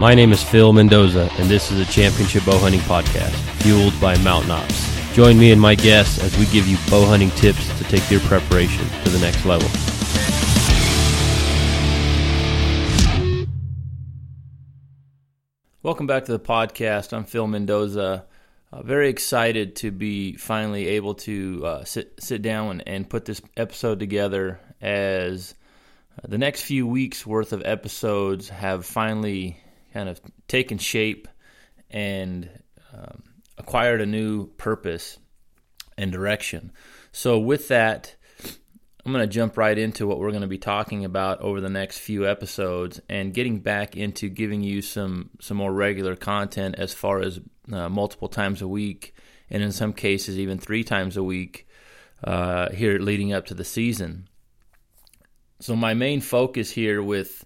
My name is Phil Mendoza, and this is a Championship Bow Hunting Podcast, fueled by Mountain Ops. Join me and my guests as we give you bow hunting tips to take your preparation to the next level. Welcome back to the podcast. I'm Phil Mendoza. Uh, very excited to be finally able to uh, sit sit down and, and, put this episode together as uh, the next few weeks worth of episodes have finally kind of taken shape and um, acquired a new purpose and direction. So with that, I'm going to jump right into what we're going to be talking about over the next few episodes and getting back into giving you some some more regular content as far as uh, multiple times a week and in some cases even three times a week uh, here leading up to the season. So my main focus here with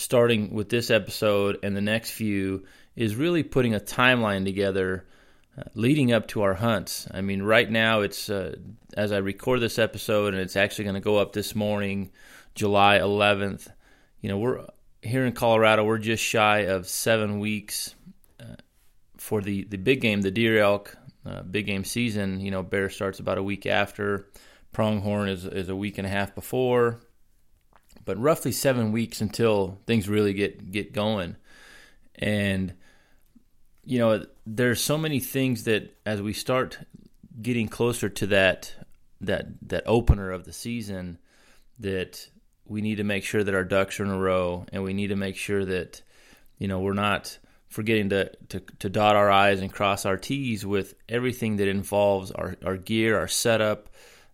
starting with this episode and the next few is really putting a timeline together uh, leading up to our hunts. I mean, right now it's uh, as I record this episode, and it's actually going to go up this morning, July 11th. You know, we're here in Colorado. We're just shy of seven weeks uh, for the the big game, the deer elk uh, big game season. You know, bear starts about a week after. Pronghorn is is a week and a half before but roughly seven weeks until things really get get going. And you know, there's so many things that as we start getting closer to that that that opener of the season, that we need to make sure that our ducks are in a row, and we need to make sure that you know we're not forgetting to, to, to dot our I's and cross our T's with everything that involves our, our gear, our setup,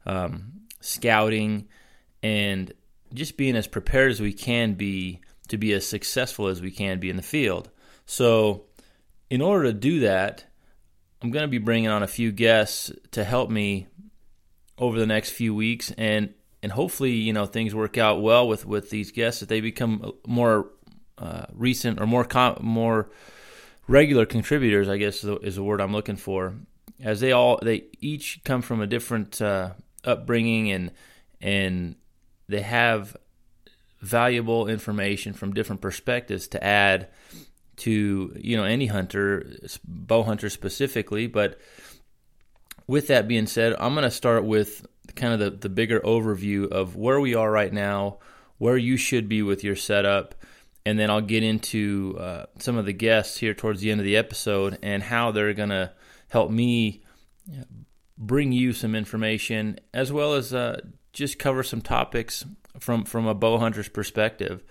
um, scouting, and just being as prepared as we can be to be as successful as we can be in the field. So, in order to do that, I'm going to be bringing on a few guests to help me over the next few weeks, and and hopefully, you know, things work out well with with these guests that they become more uh, recent or more com- more regular contributors. I guess is the, word I'm looking for, as they all they each come from a different uh, upbringing and and they have valuable information from different perspectives to add to you know any hunter bow hunter specifically but with that being said i'm going to start with kind of the, the bigger overview of where we are right now where you should be with your setup and then i'll get into uh, some of the guests here towards the end of the episode and how they're going to help me bring you some information as well as uh, just cover some topics from from a bow hunter's perspective.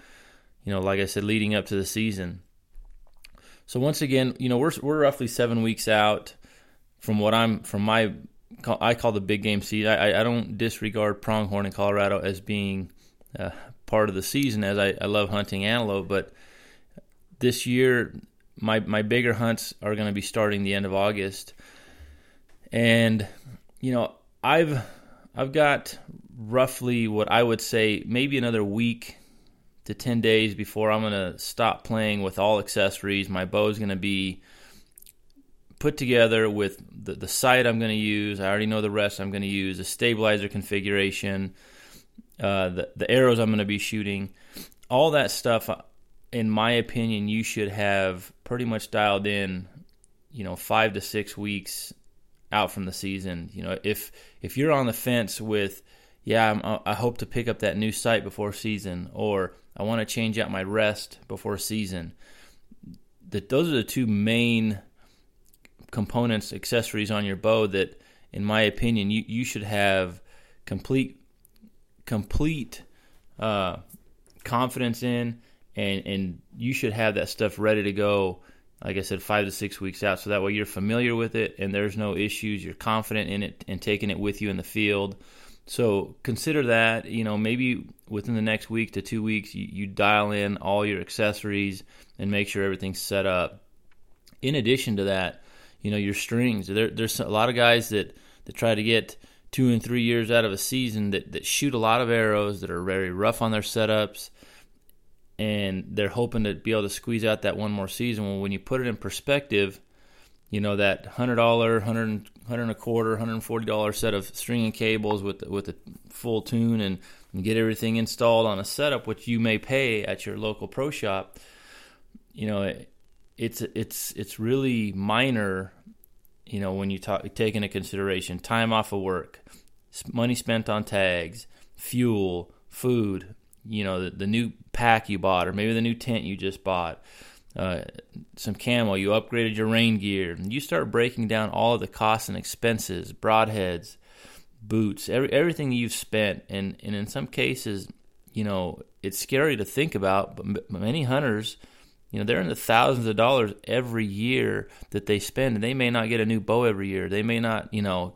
You know, like I said, leading up to the season. So once again, you know, we're we're roughly seven weeks out from what I'm from my I call the big game season. I, I don't disregard pronghorn in Colorado as being uh, part of the season, as I, I love hunting antelope. But this year, my my bigger hunts are going to be starting the end of August, and you know I've I've got roughly what I would say maybe another week to 10 days before I'm going to stop playing with all accessories. My bow is going to be put together with the, the sight I'm going to use. I already know the rest I'm going to use, the stabilizer configuration, uh, the, the arrows I'm going to be shooting. All that stuff, uh, in my opinion, you should have pretty much dialed in, you know, five to six weeks out from the season. You know, if if you're on the fence with yeah, I'm, i hope to pick up that new sight before season, or I want to change out my rest before season. That those are the two main components, accessories on your bow that, in my opinion, you, you should have complete complete uh, confidence in, and and you should have that stuff ready to go. Like I said, five to six weeks out, so that way you're familiar with it and there's no issues. You're confident in it and taking it with you in the field. So consider that, you know, maybe within the next week to two weeks, you, you dial in all your accessories and make sure everything's set up. In addition to that, you know, your strings. There, there's a lot of guys that, that try to get two and three years out of a season that, that shoot a lot of arrows that are very rough on their setups and they're hoping to be able to squeeze out that one more season. Well, when you put it in perspective, you know that hundred dollar, hundred hundred and a quarter, hundred and forty dollar set of string and cables with with a full tune and, and get everything installed on a setup which you may pay at your local pro shop. you know, it, it's it's it's really minor. You know, when you talk, take into consideration time off of work, money spent on tags, fuel, food, you know, the, the new pack you bought, or maybe the new tent you just bought, uh, some camo, you upgraded your rain gear. You start breaking down all of the costs and expenses, broadheads, boots, every, everything you've spent, and and in some cases, you know, it's scary to think about, but many hunters. You know, they're in the thousands of dollars every year that they spend, and they may not get a new bow every year. They may not, you know,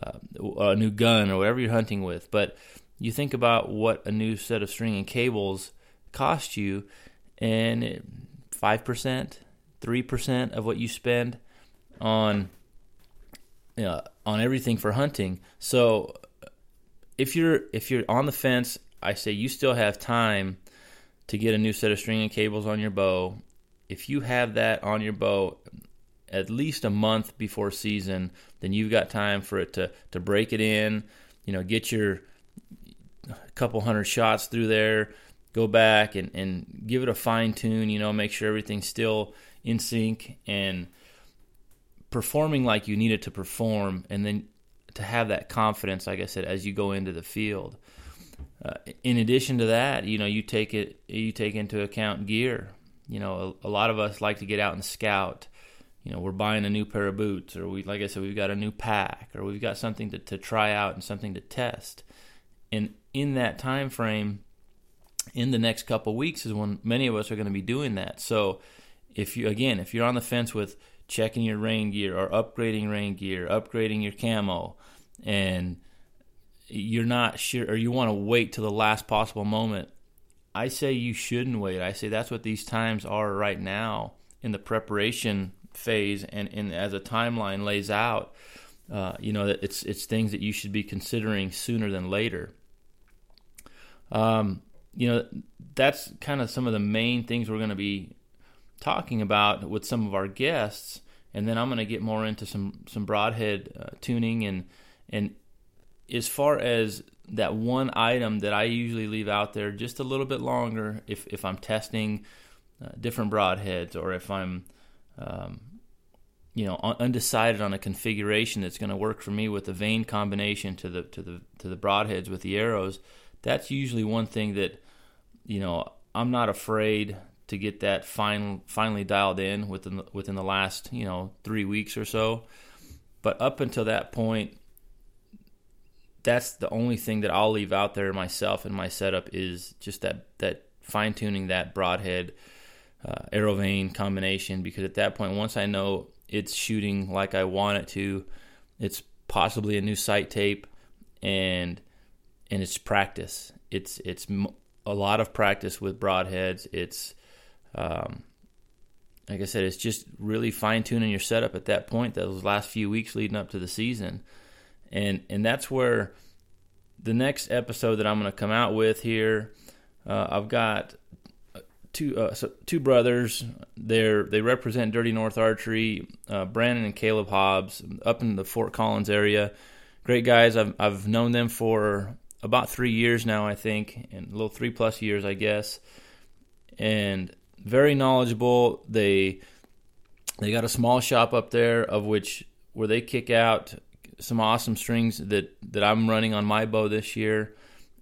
uh, a new gun or whatever you're hunting with. But you think about what a new set of string and cables cost you, and five percent, three percent of what you spend on you know, on everything for hunting. So if you're if you're on the fence, I say you still have time to get a new set of string and cables on your bow. If you have that on your bow at least a month before season, then you've got time for it to to break it in, you know, get your couple hundred shots through there, go back and, and give it a fine tune, you know, make sure everything's still in sync and performing like you need it to perform, and then to have that confidence, like I said, as you go into the field. Uh, in addition to that, you know, you take it, you take into account gear. You know, a, a, lot of us like to get out and scout. You know, we're buying a new pair of boots, or we, like I said, we've got a new pack, or we've got something to, to try out and something to test. And in that time frame, in the next couple weeks is when many of us are going to be doing that. So, if you again, if you're on the fence with checking your rain gear or upgrading rain gear, upgrading your camo, and you're not sure or you want to wait till the last possible moment, I say you shouldn't wait. I say that's what these times are right now in the preparation phase and, and as a timeline lays out. Uh, you know it's it's things that you should be considering sooner than later. Um, you know that's kind of some of the main things we're going to be talking about with some of our guests, and then I'm going to get more into some some broadhead uh, tuning and and as far as that one item that I usually leave out there just a little bit longer if if I'm testing uh, different broadheads or if I'm um, you know undecided on a configuration that's going to work for me with the vane combination to the to the to the broadheads with the arrows that's usually one thing that you know I'm not afraid to get that final, finally dialed in within the, within the last you know three weeks or so. But up until that point, that's the only thing that I'll leave out there myself in my setup is just that that fine tuning that broadhead uh, arrow vane combination because at that point, once I know it's shooting like I want it to, it's possibly a new sight tape and and it's practice. It's it's a lot of practice with broadheads. It's um, like I said, it's just really fine tuning your setup at that point. Those last few weeks leading up to the season, and and that's where the next episode that I'm going to come out with here. Uh, I've got two uh, so two brothers. They're they represent Dirty North Archery. Uh, Brandon and Caleb Hobbs up in the Fort Collins area. Great guys. I've I've known them for about three years now, I think, and a little three plus years, I guess. And very knowledgeable. They they got a small shop up there of which where they kick out some awesome strings that that I'm running on my bow this year,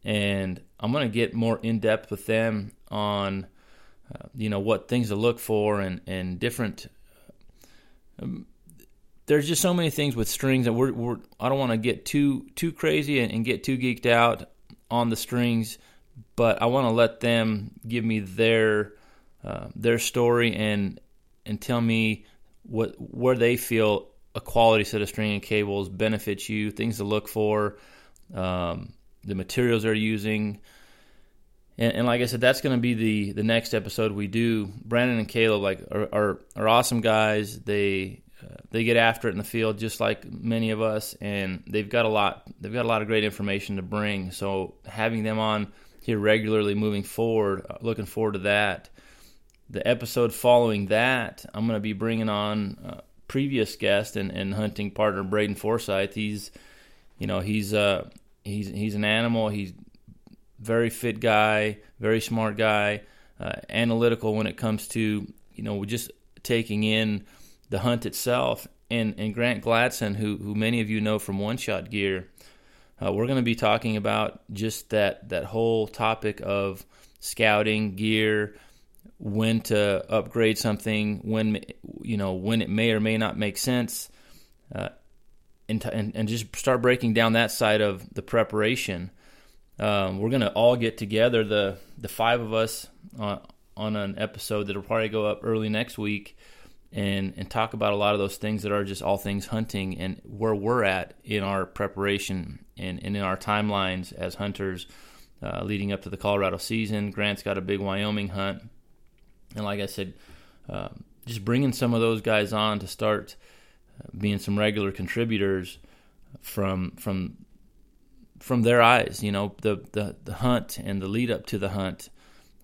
and I'm gonna get more in depth with them on uh, you know what things to look for and and different. Um, there's just so many things with strings that we're, we're I don't want to get too too crazy and, and get too geeked out on the strings, but I want to let them give me their uh, their story and and tell me what where they feel a quality set of string and cables benefits you, things to look for, um, the materials they're using. And, and, like I said, that's going to be the, the next episode we do. Brandon and Caleb like are, are, are awesome guys. They they get after it in the field just like many of us, and they've got a lot. They've got a lot of great information to bring. So having them on here regularly, moving forward, uh, looking forward to that the episode following that, I'm going to be bringing on uh, previous guest and, and hunting partner Braden Forsyth. He's, you know, he's uh, he's he's an animal. He's very fit guy, very smart guy, uh, analytical when it comes to you know, just taking in the hunt itself. And, and Grant Gladson, who, who many of you know from One Shot Gear, uh, we're going to be talking about just that, that whole topic of scouting, gear, when to upgrade something, when you know when it may or may not make sense, uh, and, and, just start breaking down that side of the preparation. Um, we're gonna all get together, the the five of us, on on an episode that'll probably go up early next week, and and talk about a lot of those things that are just all things hunting and where we're at in our preparation and, and in our timelines as hunters. Uh, leading up to the Colorado season, Grant's got a big Wyoming hunt and like I said, uh, just bringing some of those guys on to start uh, being some regular contributors from from from their eyes. You know, the the, the hunt and the lead up to the hunt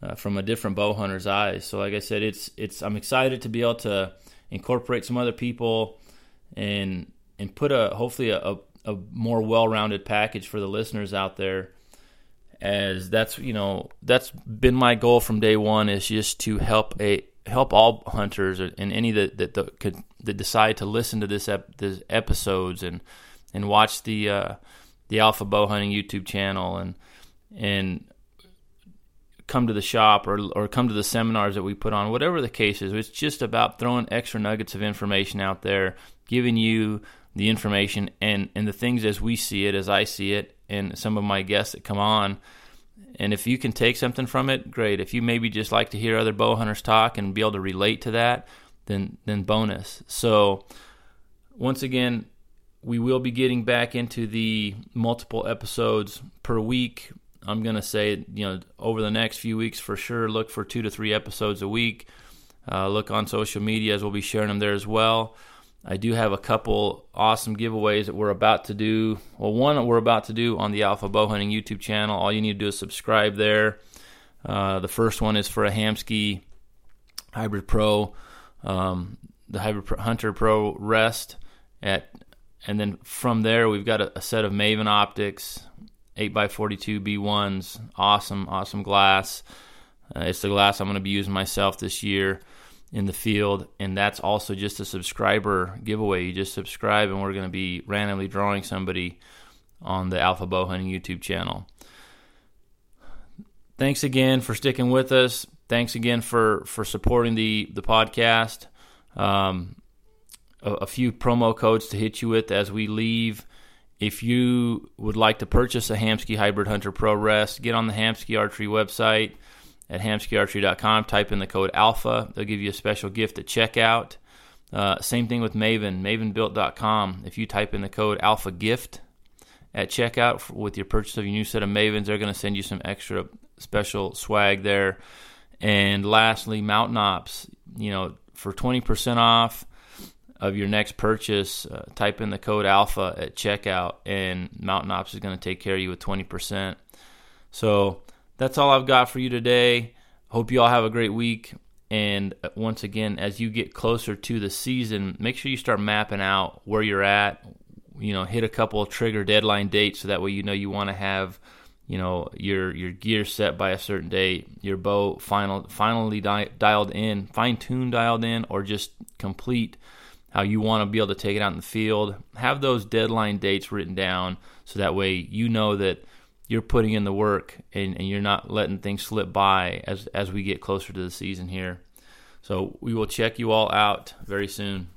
uh, from a different bow hunter's eyes. So, like I said, it's it's I'm excited to be able to incorporate some other people and and put a hopefully a, a, a more well-rounded package for the listeners out there as that's you know that's been my goal from day one is just to help a help all hunters and any that that, that could that decide to listen to this ep, this episodes and and watch the uh, the Alpha Bow Hunting YouTube channel and and come to the shop or or come to the seminars that we put on whatever the case is it's just about throwing extra nuggets of information out there giving you the information and and the things as we see it as I see it and some of my guests that come on. And if you can take something from it, great. If you maybe just like to hear other bow hunters talk and be able to relate to that, then then bonus. So once again, we will be getting back into the multiple episodes per week. I'm going to say, you know, over the next few weeks for sure, look for two to three episodes a week. Uh, look on social media as we'll be sharing them there as well. I do have a couple awesome giveaways that we're about to do. Well, one we're about to do on the Alpha Bow Hunting YouTube channel. All you need to do is subscribe there. Uh, the first one is for a Hamskea Hybrid Pro, um, the Hybrid Hunter Pro Rest at, and then from there we've got a, a set of Maven optics, 8x42 B1s, awesome, awesome glass. Uh, it's the glass I'm going to be using myself this year in the field, and that's also just a subscriber giveaway. You just subscribe, and we're going to be randomly drawing somebody on the Alpha Bow Hunting YouTube channel. Thanks again for sticking with us. Thanks again for for supporting the the podcast. Um, a, a few promo codes to hit you with as we leave. If you would like to purchase a Hamskea Hybrid Hunter Pro Rest, get on the Hamskea Archery website at hamskyarchery.com. Type in the code ALPHA. They'll give you a special gift at checkout. Uh, same thing with Maven, mavenbuilt.com. If you type in the code ALPHA GIFT at checkout with your purchase of your new set of Mavens, they're going to send you some extra special swag there. And lastly, Mountain Ops. You know, for 20% off of your next purchase, uh, type in the code ALPHA at checkout, and Mountain Ops is going to take care of you with 20%. So, that's all I've got for you today. Hope you all have a great week. And uh, once again, as you get closer to the season, make sure you start mapping out where you're at. You know, hit a couple of trigger deadline dates so that way you know you want to have, you know, your your gear set by a certain date, your bow final finally di- dialed in, fine tuned dialed in, or just complete how you want to be able to take it out in the field. Have those deadline dates written down so that way you know that you're putting in the work and, and you're not letting things slip by as as we get closer to the season here. So we will check you all out very soon.